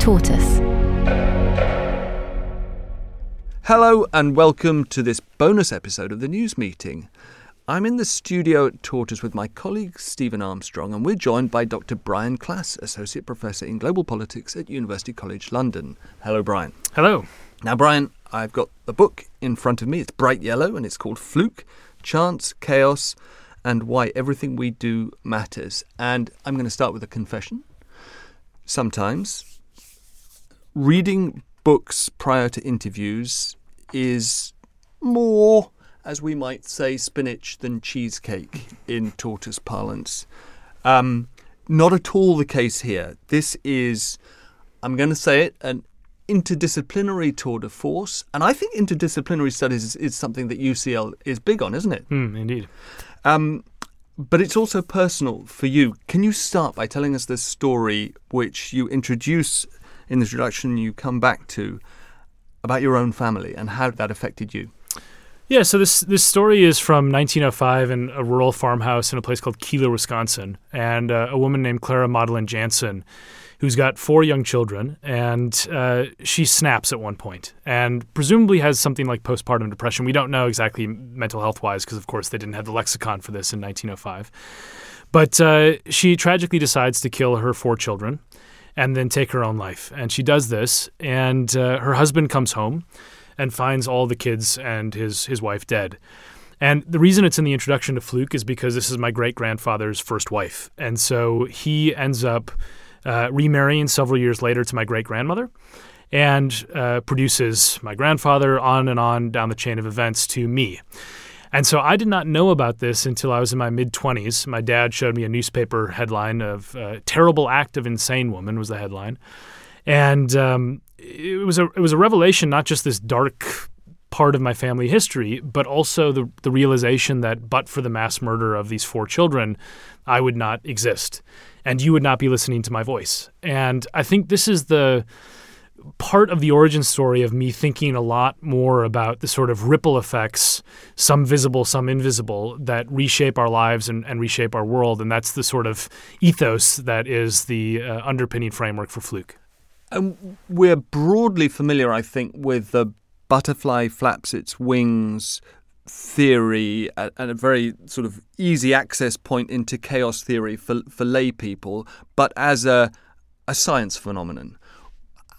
Tortoise. Hello and welcome to this bonus episode of the news meeting. I'm in the studio at Tortoise with my colleague Stephen Armstrong, and we're joined by Dr. Brian Klaas, Associate Professor in Global Politics at University College London. Hello, Brian. Hello. Now, Brian, I've got the book in front of me. It's bright yellow and it's called Fluke Chance, Chaos, and Why Everything We Do Matters. And I'm going to start with a confession. Sometimes reading books prior to interviews is more, as we might say, spinach than cheesecake in tortoise parlance. Um, not at all the case here. This is, I'm going to say it, an interdisciplinary tour de force. And I think interdisciplinary studies is, is something that UCL is big on, isn't it? Mm, indeed. Um, but it's also personal for you. Can you start by telling us the story which you introduce in the introduction, you come back to about your own family and how that affected you? Yeah, so this this story is from 1905 in a rural farmhouse in a place called Keeler, Wisconsin, and uh, a woman named Clara Madeline Jansen, who's got four young children, and uh, she snaps at one point, and presumably has something like postpartum depression. We don't know exactly mental health wise because, of course, they didn't have the lexicon for this in 1905. But uh, she tragically decides to kill her four children and then take her own life. And she does this, and uh, her husband comes home and finds all the kids and his his wife dead. And the reason it's in the introduction to Fluke is because this is my great grandfather's first wife, and so he ends up uh, remarrying several years later to my great grandmother, and uh, produces my grandfather on and on down the chain of events to me. And so I did not know about this until I was in my mid 20s. My dad showed me a newspaper headline of uh, "Terrible Act of Insane Woman" was the headline, and um, it was a it was a revelation, not just this dark part of my family history, but also the the realization that but for the mass murder of these four children, I would not exist, and you would not be listening to my voice. And I think this is the part of the origin story of me thinking a lot more about the sort of ripple effects, some visible, some invisible, that reshape our lives and, and reshape our world. And that's the sort of ethos that is the uh, underpinning framework for Fluke. And we're broadly familiar, I think, with the butterfly flaps its wings theory and a very sort of easy access point into chaos theory for, for lay people, but as a, a science phenomenon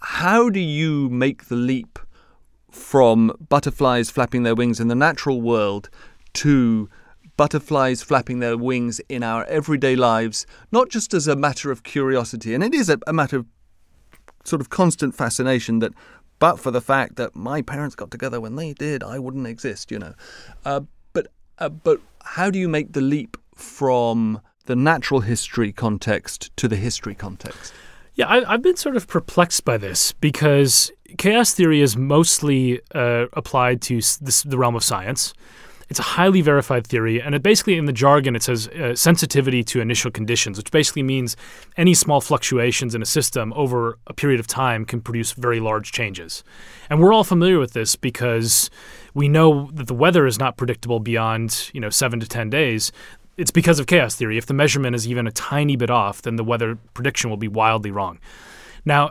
how do you make the leap from butterflies flapping their wings in the natural world to butterflies flapping their wings in our everyday lives, not just as a matter of curiosity, and it is a, a matter of sort of constant fascination that, but for the fact that my parents got together when they did, I wouldn't exist, you know. Uh, but uh, but how do you make the leap from the natural history context to the history context? Yeah, I, have been sort of perplexed by this because chaos theory is mostly uh, applied to this, the realm of science. It's a highly verified theory, and it basically, in the jargon, it says uh, sensitivity to initial conditions, which basically means any small fluctuations in a system over a period of time can produce very large changes. And we're all familiar with this because we know that the weather is not predictable beyond, you know, seven to ten days it's because of chaos theory. If the measurement is even a tiny bit off, then the weather prediction will be wildly wrong. Now,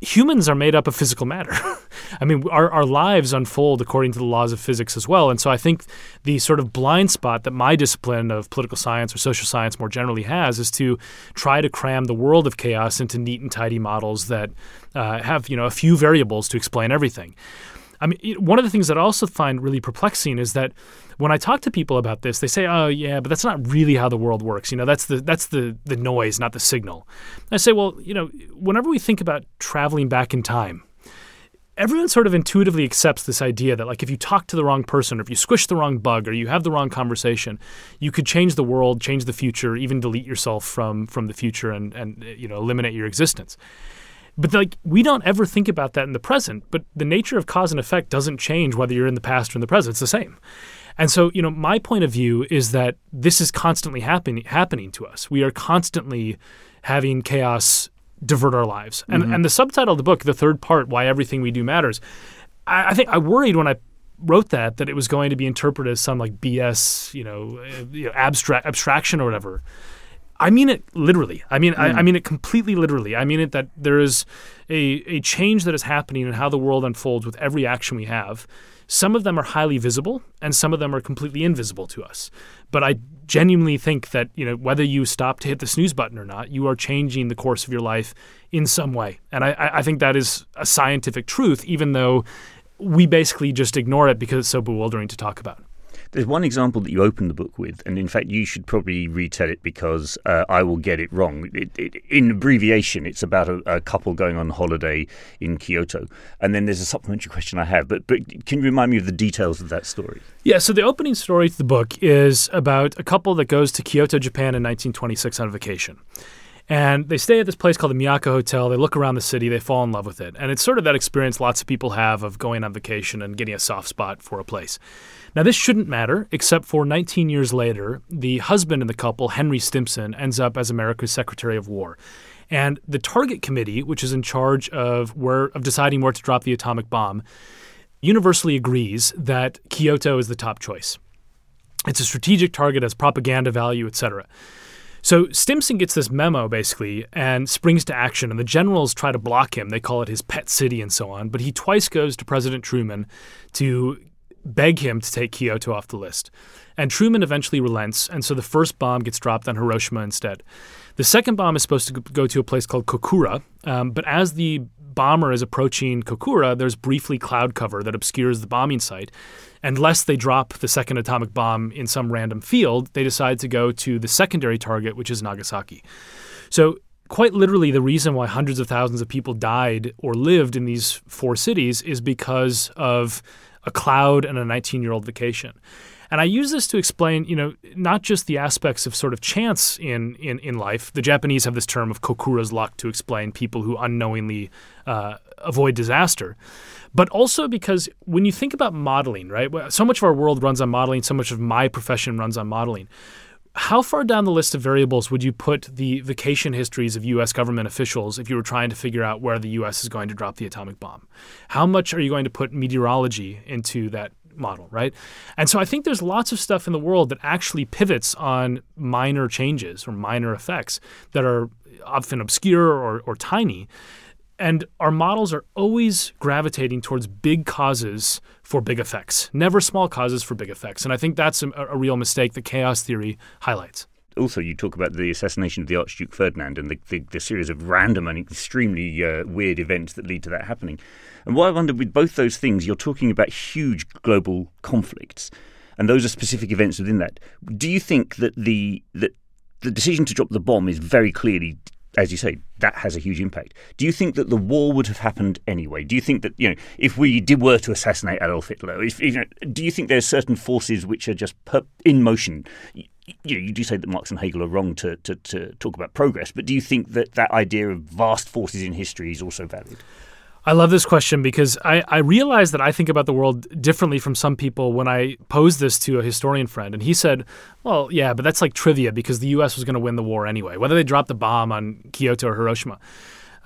humans are made up of physical matter. I mean, our, our lives unfold according to the laws of physics as well. And so I think the sort of blind spot that my discipline of political science or social science more generally has is to try to cram the world of chaos into neat and tidy models that uh, have, you know, a few variables to explain everything. I mean, one of the things that I also find really perplexing is that when I talk to people about this, they say, "Oh, yeah, but that's not really how the world works. You know, that's the that's the the noise, not the signal." And I say, "Well, you know, whenever we think about traveling back in time, everyone sort of intuitively accepts this idea that like if you talk to the wrong person or if you squish the wrong bug or you have the wrong conversation you could change the world change the future even delete yourself from from the future and and you know eliminate your existence but like we don't ever think about that in the present but the nature of cause and effect doesn't change whether you're in the past or in the present it's the same and so you know my point of view is that this is constantly happening happening to us we are constantly having chaos divert our lives. And Mm-hmm. and the subtitle of the book, the third part, why everything we do matters. I, I think I worried when I wrote that that it was going to be interpreted as some like BS, you know, you know abstract abstraction or whatever. I mean it literally. I mean I, I hmm. mean it completely literally. I mean it that there is a a change that is happening in how the world unfolds with every action we have. Some of them are highly visible, and some of them are completely invisible to us. But I genuinely think that you know whether you stop to hit the snooze button or not, you are changing the course of your life in some way, and I, I think that is a scientific truth, even though we basically just ignore it because it's so bewildering to talk about. There's one example that you open the book with, and in fact, you should probably retell it because uh, I will get it wrong. It, it, in abbreviation, it's about a, a couple going on holiday in Kyoto, and then there's a supplementary question I have. But but can you remind me of the details of that story? Yeah, so the opening story to the book is about a couple that goes to Kyoto, Japan in 1926 on vacation. And they stay at this place called the Miyako Hotel. They look around the city, they fall in love with it. And it's sort of that experience lots of people have of going on vacation and getting a soft spot for a place. Now, this shouldn't matter, except for 19 years later, the husband in the couple, Henry Stimson, ends up as America's Secretary of War. And the Target Committee, which is in charge of where of deciding where to drop the atomic bomb, universally agrees that Kyoto is the top choice. It's a strategic target, has propaganda value, etc. So Stimson gets this memo basically and springs to action, and the generals try to block him. They call it his pet city and so on. But he twice goes to President Truman to beg him to take Kyoto off the list. And Truman eventually relents, and so the first bomb gets dropped on Hiroshima instead. The second bomb is supposed to go to a place called Kokura, um, but as the bomber is approaching Kokura, there's briefly cloud cover that obscures the bombing site. And lest they drop the second atomic bomb in some random field, they decide to go to the secondary target, which is Nagasaki. So, quite literally, the reason why hundreds of thousands of people died or lived in these four cities is because of a cloud and a 19 year old vacation. And I use this to explain, you know, not just the aspects of sort of chance in, in, in life. The Japanese have this term of kokura's luck to explain people who unknowingly uh, avoid disaster. But also because when you think about modeling, right? So much of our world runs on modeling, so much of my profession runs on modeling. How far down the list of variables would you put the vacation histories of U.S. government officials if you were trying to figure out where the U.S. is going to drop the atomic bomb? How much are you going to put meteorology into that model, right? And so I think there's lots of stuff in the world that actually pivots on minor changes or minor effects that are often obscure or, or tiny. And our models are always gravitating towards big causes for big effects, never small causes for big effects. And I think that's a, a real mistake that chaos theory highlights also you talk about the assassination of the Archduke Ferdinand and the, the, the series of random and extremely uh, weird events that lead to that happening. And what I wonder with both those things, you're talking about huge global conflicts, and those are specific events within that. Do you think that the that the decision to drop the bomb is very clearly as you say, that has a huge impact. Do you think that the war would have happened anyway? Do you think that you know if we did were to assassinate Adolf Hitler, if, you know, do you think there's certain forces which are just per, in motion? You, you do say that Marx and Hegel are wrong to, to, to talk about progress, but do you think that that idea of vast forces in history is also valid? I love this question because I, I realize that I think about the world differently from some people when I posed this to a historian friend. And he said, well, yeah, but that's like trivia because the U.S. was going to win the war anyway, whether they dropped the bomb on Kyoto or Hiroshima.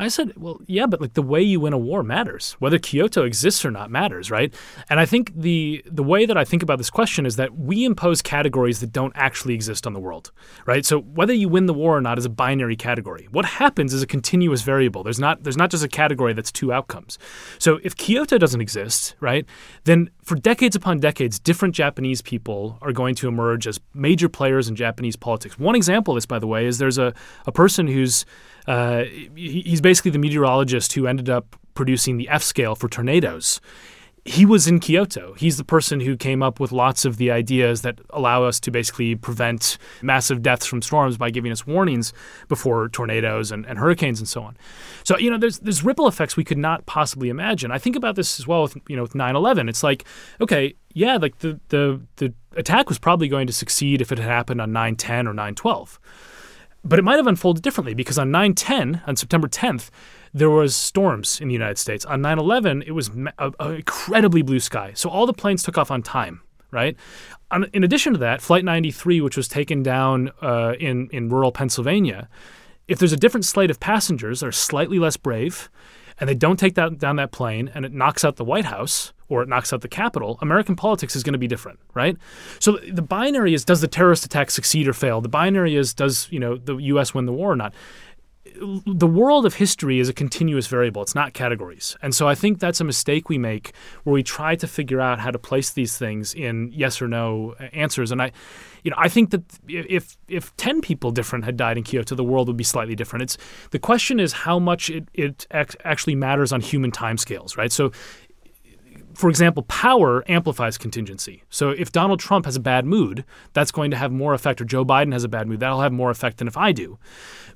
I said, well, yeah, but like the way you win a war matters. Whether Kyoto exists or not matters, right? And I think the the way that I think about this question is that we impose categories that don't actually exist on the world, right? So whether you win the war or not is a binary category. What happens is a continuous variable. There's not there's not just a category that's two outcomes. So if Kyoto doesn't exist, right, then for decades upon decades, different Japanese people are going to emerge as major players in Japanese politics. One example of this, by the way, is there's a, a person who's uh, he's basically the meteorologist who ended up producing the F scale for tornadoes. He was in Kyoto. He's the person who came up with lots of the ideas that allow us to basically prevent massive deaths from storms by giving us warnings before tornadoes and, and hurricanes and so on. So, you know, there's there's ripple effects we could not possibly imagine. I think about this as well with you know with 9/11. It's like, okay, yeah, like the the the attack was probably going to succeed if it had happened on 9/10 or 9/12. But it might have unfolded differently because on 9/10, on September 10th, there was storms in the United States. On 9/11, it was an incredibly blue sky, so all the planes took off on time. Right. In addition to that, Flight 93, which was taken down uh, in in rural Pennsylvania, if there's a different slate of passengers that are slightly less brave, and they don't take that, down that plane, and it knocks out the White House or it knocks out the Capitol, American politics is going to be different, right? So the binary is does the terrorist attack succeed or fail? The binary is does you know the U.S. win the war or not? The world of history is a continuous variable. It's not categories. And so I think that's a mistake we make where we try to figure out how to place these things in yes or no uh, answers. And I you know, I think that if if 10 people different had died in Kyoto, the world would be slightly different. It's the question is how much it, it actually matters on human timescales, right? So for example, power amplifies contingency. So if Donald Trump has a bad mood, that's going to have more effect, or Joe Biden has a bad mood, that'll have more effect than if I do.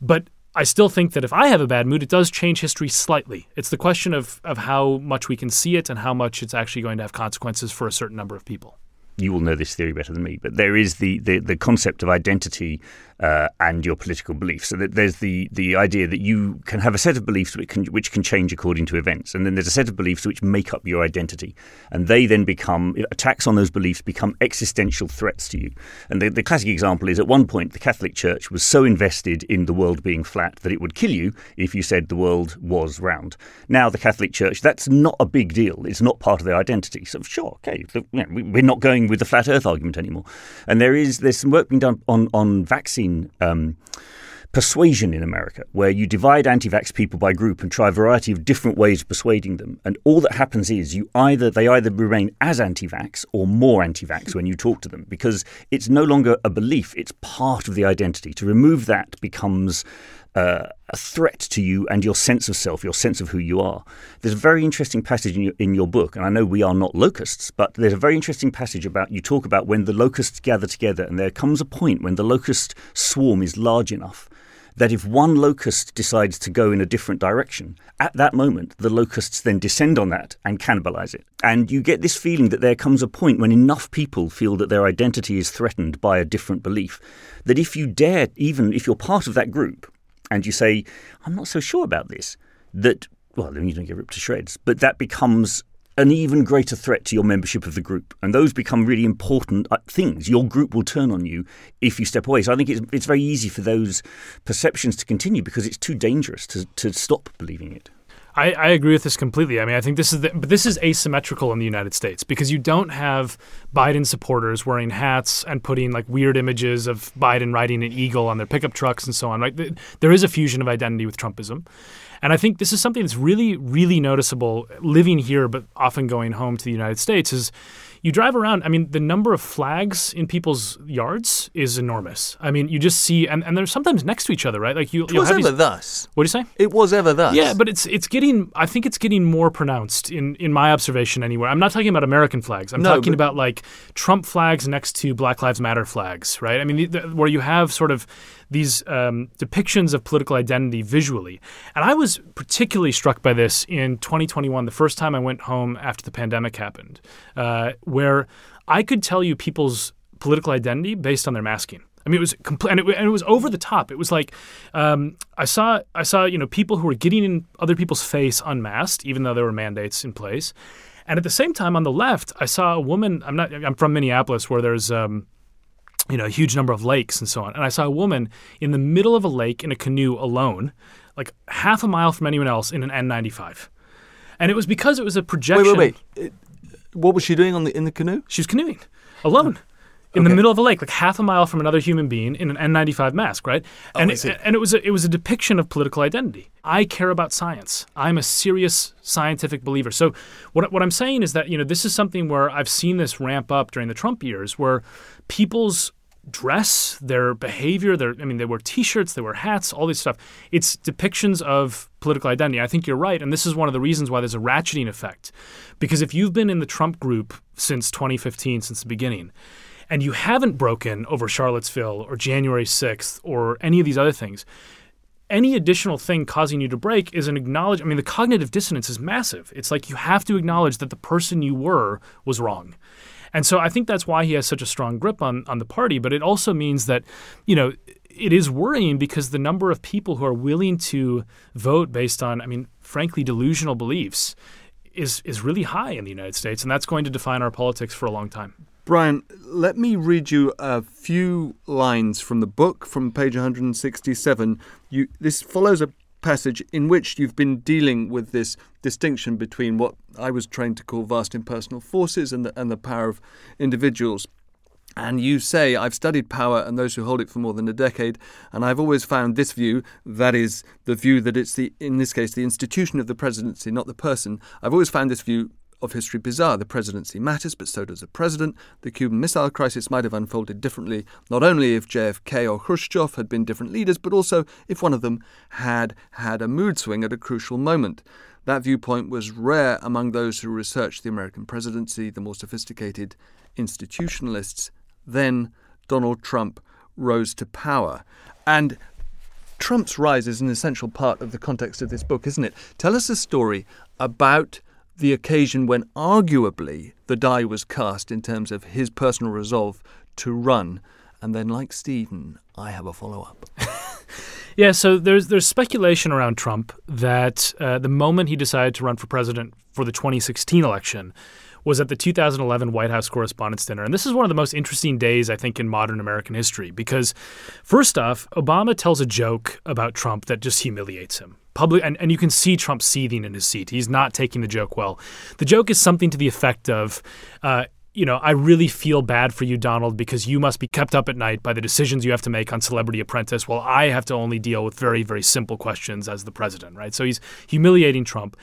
But I still think that if I have a bad mood, it does change history slightly. It's the question of, of how much we can see it and how much it's actually going to have consequences for a certain number of people you will know this theory better than me, but there is the, the, the concept of identity uh, and your political beliefs. So that there's the, the idea that you can have a set of beliefs which can, which can change according to events, and then there's a set of beliefs which make up your identity, and they then become attacks on those beliefs become existential threats to you. And the, the classic example is at one point the Catholic Church was so invested in the world being flat that it would kill you if you said the world was round. Now the Catholic Church, that's not a big deal. It's not part of their identity. So sure, okay, you know, we're not going with the flat Earth argument anymore. And there is there's some work being done on on Um, persuasion in America, where you divide anti vax people by group and try a variety of different ways of persuading them. And all that happens is you either they either remain as anti vax or more anti vax when you talk to them, because it's no longer a belief, it's part of the identity. To remove that becomes uh, a threat to you and your sense of self, your sense of who you are. There's a very interesting passage in your, in your book, and I know we are not locusts, but there's a very interesting passage about you talk about when the locusts gather together, and there comes a point when the locust swarm is large enough that if one locust decides to go in a different direction, at that moment, the locusts then descend on that and cannibalize it. And you get this feeling that there comes a point when enough people feel that their identity is threatened by a different belief, that if you dare, even if you're part of that group, and you say, I'm not so sure about this, that, well, then you don't get ripped to shreds. But that becomes an even greater threat to your membership of the group. And those become really important uh, things. Your group will turn on you if you step away. So I think it's, it's very easy for those perceptions to continue because it's too dangerous to, to stop believing it. I, I, agree with this completely. I mean, I think this is the, but this is asymmetrical in the United States because you don't have Biden supporters wearing hats and putting like weird images of Biden riding an eagle on their pickup trucks and so on. Right? There is a fusion of identity with Trumpism, and I think this is something that's really, really noticeable living here, but often going home to the United States. Is you drive around, I mean, the number of flags in people's yards is enormous. I mean, you just see, and, and they're sometimes next to each other, right? Like you. It was ever these, thus. What do you say? It was ever thus. Yeah, but it's it's getting. I think it's getting more pronounced in in my observation anywhere. I'm not talking about American flags. I'm no, talking about like Trump flags next to Black Lives Matter flags, right? I mean, the, the, where you have sort of these um, depictions of political identity visually. And I was particularly struck by this in 2021, the first time I went home after the pandemic happened, uh, where I could tell you people's political identity based on their masking. I mean, it was complete, and, and, it, was over the top. It was like um, I saw, I saw, you know, people who were getting in other people's face unmasked, even though there were mandates in place. And at the same time, on the left, I saw a woman. I'm not. I'm from Minneapolis, where there's um, you know, a huge number of lakes and so on. And I saw a woman in the middle of a lake in a canoe alone, like half a mile from anyone else in an N95. And it was because it was a projection. Wait, wait, wait. Uh, what was she doing on the in the canoe? She was canoeing alone. In okay. the middle of a lake, like half a mile from another human being in an N95 mask, right? Oh, and it, and it was a, it was a depiction of political identity. I care about science. I'm a serious scientific believer. So what what I'm saying is that you know this is something where I've seen this ramp up during the Trump years, where people's dress, their behavior, their I mean, they wear T-shirts, they wear hats, all this stuff. It's depictions of political identity. I think you're right, and this is one of the reasons why there's a ratcheting effect, because if you've been in the Trump group since 2015, since the beginning, and you haven't broken over Charlottesville or January 6th or any of these other things, any additional thing causing you to break is an acknowledge. I mean, the cognitive dissonance is massive. It's like you have to acknowledge that the person you were was wrong. And so I think that's why he has such a strong grip on, on the party. But it also means that, you know, it is worrying because the number of people who are willing to vote based on, I mean, frankly, delusional beliefs is, is really high in the United States. And that's going to define our politics for a long time. Brian, let me read you a few lines from the book from page 167. You, this follows a passage in which you've been dealing with this distinction between what I was trained to call vast impersonal forces and the, and the power of individuals. And you say, I've studied power and those who hold it for more than a decade, and I've always found this view, that is the view that it's the, in this case, the institution of the presidency, not the person. I've always found this view of history bizarre. The presidency matters, but so does the president. The Cuban Missile Crisis might have unfolded differently, not only if JFK or Khrushchev had been different leaders, but also if one of them had had a mood swing at a crucial moment. That viewpoint was rare among those who researched the American presidency, the more sophisticated institutionalists. Then Donald Trump rose to power. And Trump's rise is an essential part of the context of this book, isn't it? Tell us a story about the occasion when arguably the die was cast in terms of his personal resolve to run. And then, like Stephen, I have a follow up. yeah, so there's there's speculation around Trump that uh, the moment he decided to run for president for the 2016 election was at the 2011 White House Correspondents' Dinner. And this is one of the most interesting days, I think, in modern American history because, first off, Obama tells a joke about Trump that just humiliates him public and, and you can see Trump seething in his seat. He's not taking the joke well. The joke is something to the effect of uh, you know, I really feel bad for you, Donald, because you must be kept up at night by the decisions you have to make on Celebrity Apprentice, while I have to only deal with very, very simple questions as the president, right? So he's humiliating Trump.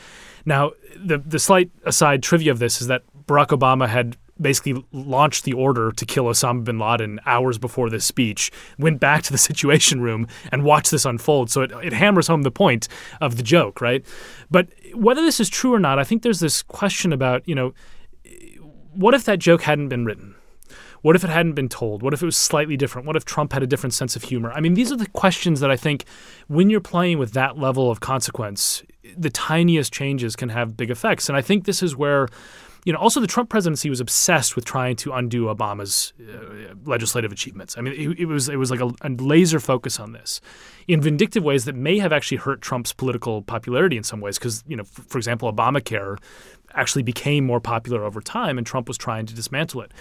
Now, the the slight aside trivia of this is that Barack Obama had basically launched the order to kill Osama bin Laden hours before this speech, went back to the Situation Room and watched this unfold. So it, it hammers home the point of the joke, right? But whether this is true or not, I think there's this question about, you know, what if that joke hadn't been written? What if it hadn't been told? What if it was slightly different? What if Trump had a different sense of humor? I mean, these are the questions that I think when you're playing with that level of consequence, the tiniest changes can have big effects. And I think this is where you know, also the Trump presidency was obsessed with trying to undo Obama's uh, legislative achievements. I mean, it, it, was it was like a, a, laser focus on this in vindictive ways that may have actually hurt Trump's political popularity in some ways. Because you know, f- for example, Obamacare actually became more popular over time, and Trump was trying to dismantle it.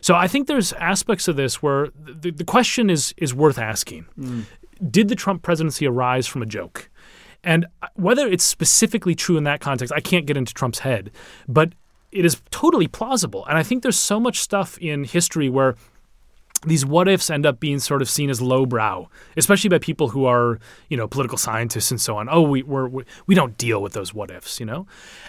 So I think there's aspects of this where the, the question is is worth asking: mm. Did the Trump presidency arise from a joke? And uh, whether it's specifically true in that context, I can't get into Trump's head, but it is totally plausible. And I think there's so much stuff in history where these what ifs end up being sort of seen as lowbrow, especially by people who are, you know, political scientists and so on. Oh, we we're, we we don't deal with those what ifs, you know.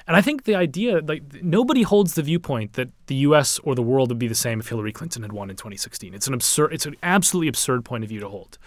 And I think the idea, like, nobody holds the viewpoint that the U.S. or the world would be the same if Hillary Clinton had won in 2016. It's an absurd, it's an absolutely absurd point of view to hold.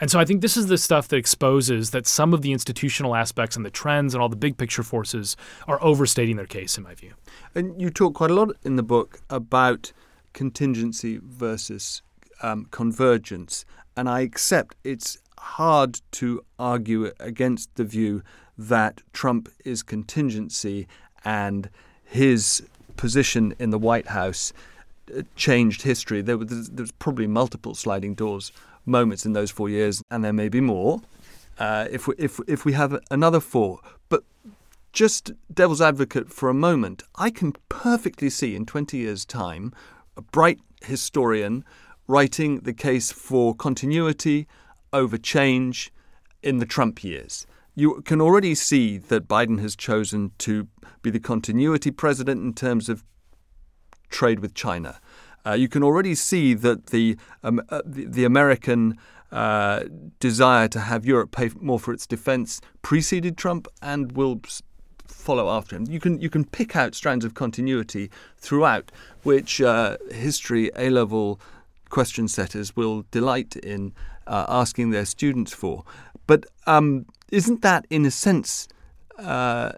And so I think this is the stuff that exposes that some of the institutional aspects and the trends and all the big picture forces are overstating their case, in my view. And you talk quite a lot in the book about contingency versus um, convergence. And I accept it's hard to argue against the view that Trump is contingency and his position in the White House uh, changed history. There was, there was probably multiple sliding doors moments in those four years, and there may be more uh, if we, if if we have another four. But just devil's advocate for a moment, I can perfectly see in 20 years' time a bright historian writing the case for continuity over change in the Trump years. You can already see that Biden has chosen to be the continuity president in terms of trade with China. Uh, you can already see that the um, uh, the, the, American uh, desire to have Europe pay more for its defence preceded Trump and will follow after him. You can you can pick out strands of continuity throughout, which uh, history A level question setters will delight in uh, asking their students for. But um, isn't that, in a sense, uh,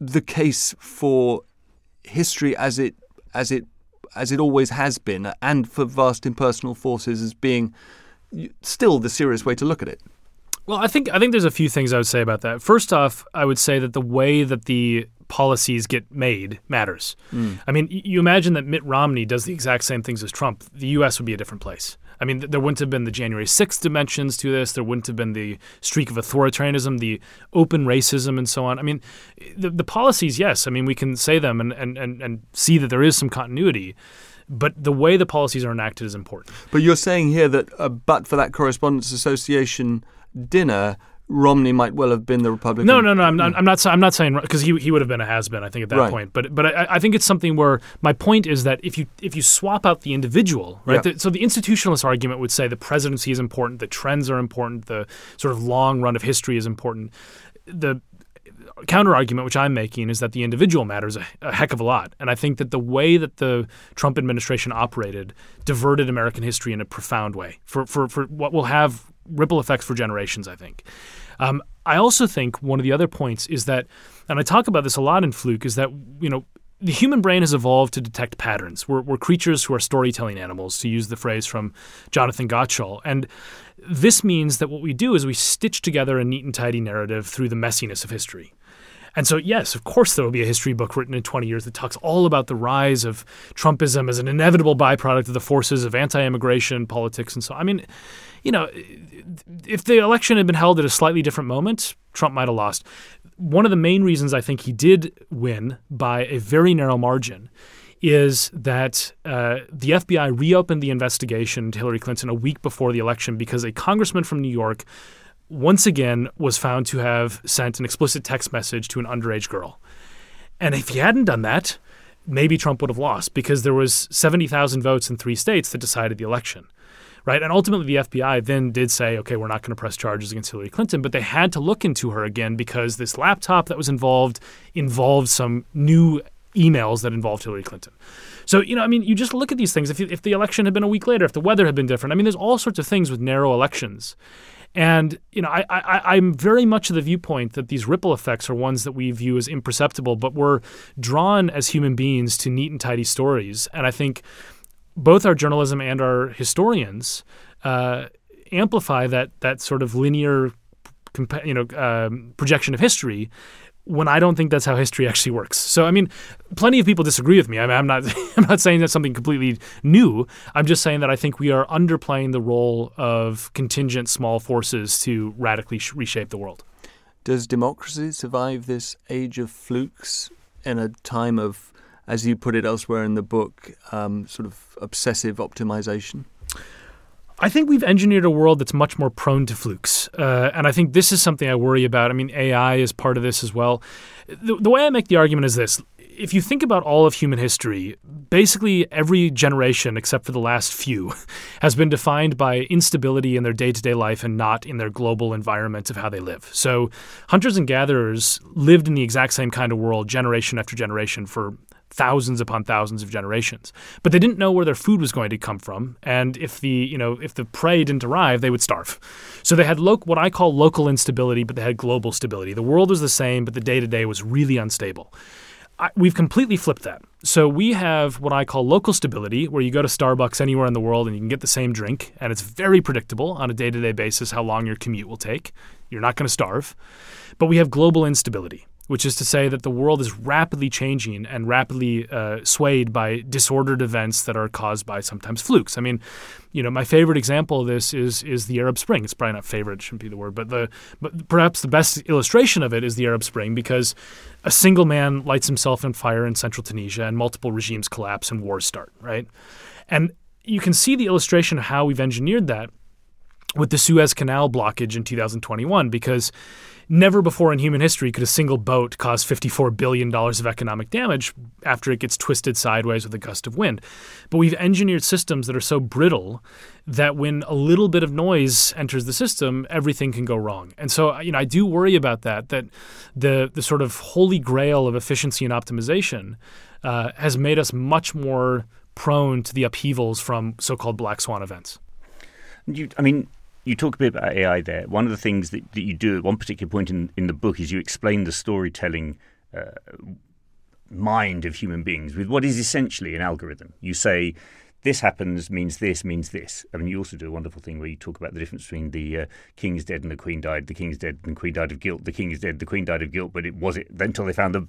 the case for history as it as it as it always has been, and for vast impersonal forces as being still the serious way to look at it? Well, I think I think there's a few things I would say about that. First off, I would say that the way that the policies get made matters. Mm. I mean, you imagine that Mitt Romney does the exact same things as Trump. The U.S. would be a different place. I mean, there wouldn't have been the January 6th dimensions to this. There wouldn't have been the streak of authoritarianism, the open racism, and so on. I mean, the, the policies, yes. I mean, we can say them and, and, and, and see that there is some continuity. But the way the policies are enacted is important. But you're saying here that, uh, but for that correspondents' Association dinner, Romney might well have been the Republican. No, no, no. I'm not. Hmm. I'm not. I'm not saying because he he would have been a has been. I think at that right. point. But but I, I, think it's something where my point is that if you if you swap out the individual, right? Yeah. The, so the institutionalist argument would say the presidency is important, the trends are important, the sort of long run of history is important. The counter argument which I'm making is that the individual matters a, a, heck of a lot. And I think that the way that the Trump administration operated diverted American history in a profound way for, for, for what will have ripple effects for generations, I think. Um, I also think one of the other points is that, and I talk about this a lot in Fluke, is that, you know, the human brain has evolved to detect patterns. We're, we're creatures who are storytelling animals, to use the phrase from Jonathan Gottschall. And this means that what we do is we stitch together a neat and tidy narrative through the messiness of history. And so, yes, of course, there will be a history book written in 20 years that talks all about the rise of Trumpism as an inevitable byproduct of the forces of anti immigration politics and so I mean, you know, if the election had been held at a slightly different moment, Trump might have lost. One of the main reasons I think he did win by a very narrow margin is that uh, the FBI reopened the investigation into Hillary Clinton a week before the election because a congressman from New York once again was found to have sent an explicit text message to an underage girl. And if he hadn't done that, maybe Trump would have lost because there was 70,000 votes in three states that decided the election right? And ultimately, the FBI then did say, okay, we're not going to press charges against Hillary Clinton, but they had to look into her again because this laptop that was involved involved some new emails that involved Hillary Clinton. So, you know, I mean, you just look at these things. If, if the election had been a week later, if the weather had been different, I mean, there's all sorts of things with narrow elections. And you know, I, I, I'm very much of the viewpoint that these ripple effects are ones that we view as imperceptible, but we're drawn as human beings to neat and tidy stories. And I think both our journalism and our historians uh, amplify that that sort of linear, you know, um, projection of history. When I don't think that's how history actually works. So I mean, plenty of people disagree with me. I I'm not I'm not saying that's something completely new. I'm just saying that I think we are underplaying the role of contingent small forces to radically sh- reshape the world. Does democracy survive this age of flukes in a time of as you put it elsewhere in the book, um, sort of obsessive optimization? I think we've engineered a world that's much more prone to flukes. Uh, and I think this is something I worry about. I mean, AI is part of this as well. The, the way I make the argument is this if you think about all of human history, basically every generation, except for the last few, has been defined by instability in their day to day life and not in their global environment of how they live. So, hunters and gatherers lived in the exact same kind of world generation after generation for thousands upon thousands of generations. But they didn't know where their food was going to come from, and if the you know if the prey didn't arrive, they would starve. So they had lo- what I call local instability, but they had global stability. The world was the same, but the day to day was really unstable. I, we've completely flipped that. So we have what I call local stability, where you go to Starbucks anywhere in the world and you can get the same drink, and it's very predictable on a day to day basis how long your commute will take. You're not going to starve. But we have global instability which is to say that the world is rapidly changing and rapidly uh, swayed by disordered events that are caused by sometimes flukes. I mean, you know, my favorite example of this is is the Arab Spring. It's probably not favorite, shouldn't be the word, but the but perhaps the best illustration of it is the Arab Spring because a single man lights himself on fire in central Tunisia and multiple regimes collapse and wars start, right? And you can see the illustration of how we've engineered that with the Suez Canal blockage in 2021 because Never before in human history could a single boat cause $54 billion of economic damage after it gets twisted sideways with a gust of wind. But we've engineered systems that are so brittle that when a little bit of noise enters the system, everything can go wrong. And so, you know, I do worry about that, that the, the sort of holy grail of efficiency and optimization uh, has made us much more prone to the upheavals from so-called black swan events. You, I mean, you talk a bit about AI there. One of the things that, that you do at one particular point in, in the book is you explain the storytelling uh, mind of human beings with what is essentially an algorithm. You say, this happens means this means this. I mean, you also do a wonderful thing where you talk about the difference between the uh, king is dead and the queen died. The king is dead and the queen died of guilt. The king is dead, the queen died of guilt, but it was it until they found the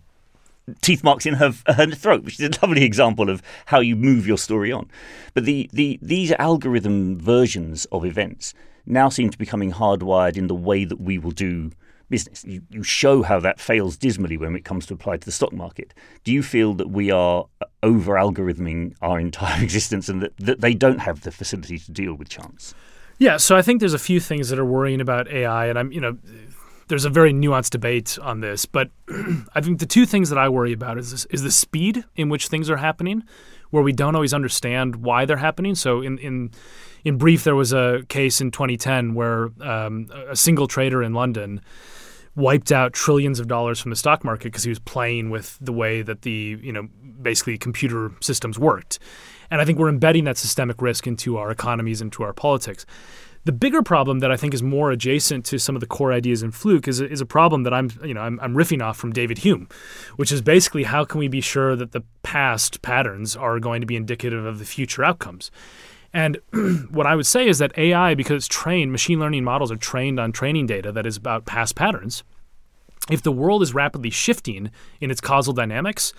teeth marks in her her throat, which is a lovely example of how you move your story on. But the, the these algorithm versions of events now seem to be becoming hardwired in the way that we will do business. You, you show how that fails dismally when it comes to apply to the stock market. Do you feel that we are uh, over algorithming our entire existence and that, that they don't have the facility to deal with chance? Yeah, so I think there's a few things that are worrying about AI, and I'm, you know, there's a very nuanced debate on this, but I think the two things that I worry about is this, is the speed in which things are happening, where we don't always understand why they're happening. So in in in brief, there was a case in 2010 where um, a single trader in London wiped out trillions of dollars from the stock market because he was playing with the way that the you know basically computer systems worked. And I think we're embedding that systemic risk into our economies, into our politics. The bigger problem that I think is more adjacent to some of the core ideas in Fluke is is a problem that I'm you know I'm, I'm riffing off from David Hume, which is basically how can we be sure that the past patterns are going to be indicative of the future outcomes. And what I would say is that AI, because it's trained, machine learning models are trained on training data that is about past patterns. If the world is rapidly shifting in its causal dynamics,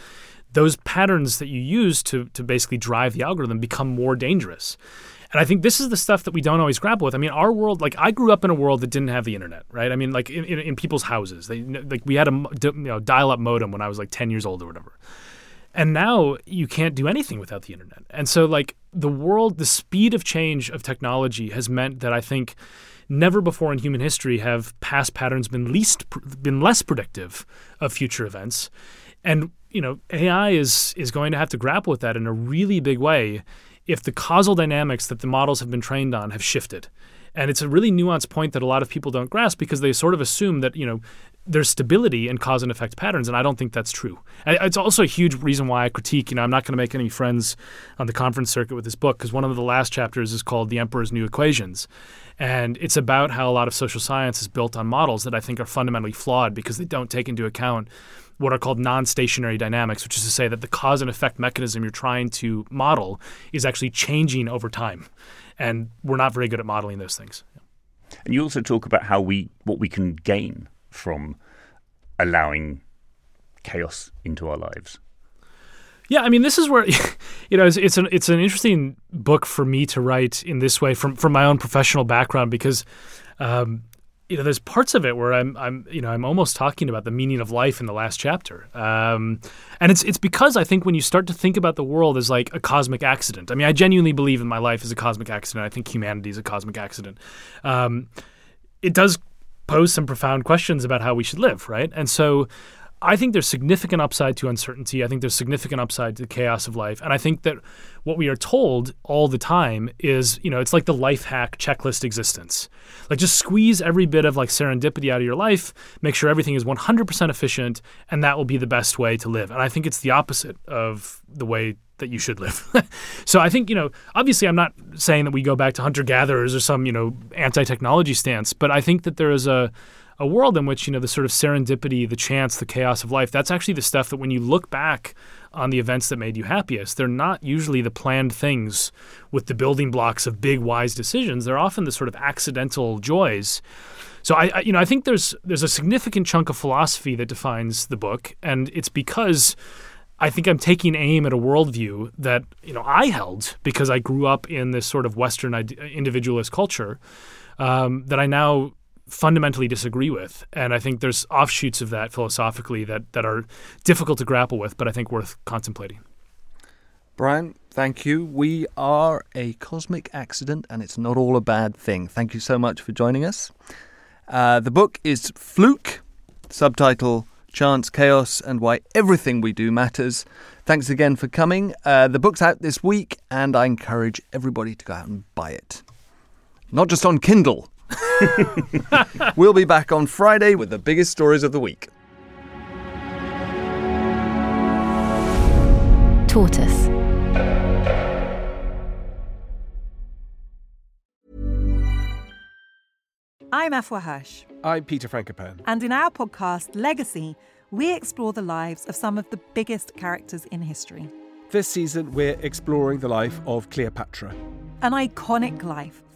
those patterns that you use to, to basically drive the algorithm become more dangerous. And I think this is the stuff that we don't always grapple with. I mean, our world, like I grew up in a world that didn't have the internet, right? I mean, like in, in, in people's houses, they like we had a you know, dial-up modem when I was like 10 years old or whatever. And now you can't do anything without the internet. And so, like, the world, the speed of change of technology has meant that I think never before in human history have past patterns been least been less predictive of future events. And you know, AI is is going to have to grapple with that in a really big way if the causal dynamics that the models have been trained on have shifted. And it's a really nuanced point that a lot of people don't grasp because they sort of assume that, you know, there's stability in cause and effect patterns, and I don't think that's true. It's also a huge reason why I critique. You know, I'm not going to make any friends on the conference circuit with this book because one of the last chapters is called "The Emperor's New Equations," and it's about how a lot of social science is built on models that I think are fundamentally flawed because they don't take into account what are called non-stationary dynamics, which is to say that the cause and effect mechanism you're trying to model is actually changing over time, and we're not very good at modeling those things. And you also talk about how we what we can gain from allowing chaos into our lives. Yeah, I mean, this is where you know it's, it's an it's an interesting book for me to write in this way from from my own professional background because um, you know there's parts of it where I'm I'm you know I'm almost talking about the meaning of life in the last chapter, um, and it's it's because I think when you start to think about the world as like a cosmic accident. I mean, I genuinely believe in my life as a cosmic accident. I think humanity is a cosmic accident. Um, it does pose some profound questions about how we should live, right? And so I think there's significant upside to uncertainty. I think there's significant upside to the chaos of life. And I think that what we are told all the time is, you know, it's like the life hack checklist existence. Like just squeeze every bit of like serendipity out of your life, make sure everything is 100% efficient, and that will be the best way to live. And I think it's the opposite of the way that you should live. so I think, you know, obviously I'm not saying that we go back to hunter gatherers or some, you know, anti technology stance, but I think that there is a, a world in which, you know, the sort of serendipity, the chance, the chaos of life, that's actually the stuff that when you look back on the events that made you happiest, they're not usually the planned things with the building blocks of big wise decisions. They're often the sort of accidental joys. So I, I, you know, I think there's there's a significant chunk of philosophy that defines the book, and it's because I think I'm taking aim at a worldview that you know I held because I grew up in this sort of Western individualist culture um, that I now fundamentally disagree with, and I think there's offshoots of that philosophically that that are difficult to grapple with, but I think worth contemplating. Brian, thank you. We are a cosmic accident, and it's not all a bad thing. Thank you so much for joining us. Uh, the book is Fluke, subtitle chance, chaos, and why everything we do matters. Thanks again for coming. Uh, the book's out this week, and I encourage everybody to go out and buy it. Not just on Kindle. we'll be back on Friday with the biggest stories of the week. Tortoise. I'm Afua Hirsch. I'm Peter Frankopan. And in our podcast, Legacy, we explore the lives of some of the biggest characters in history. This season, we're exploring the life of Cleopatra. An iconic life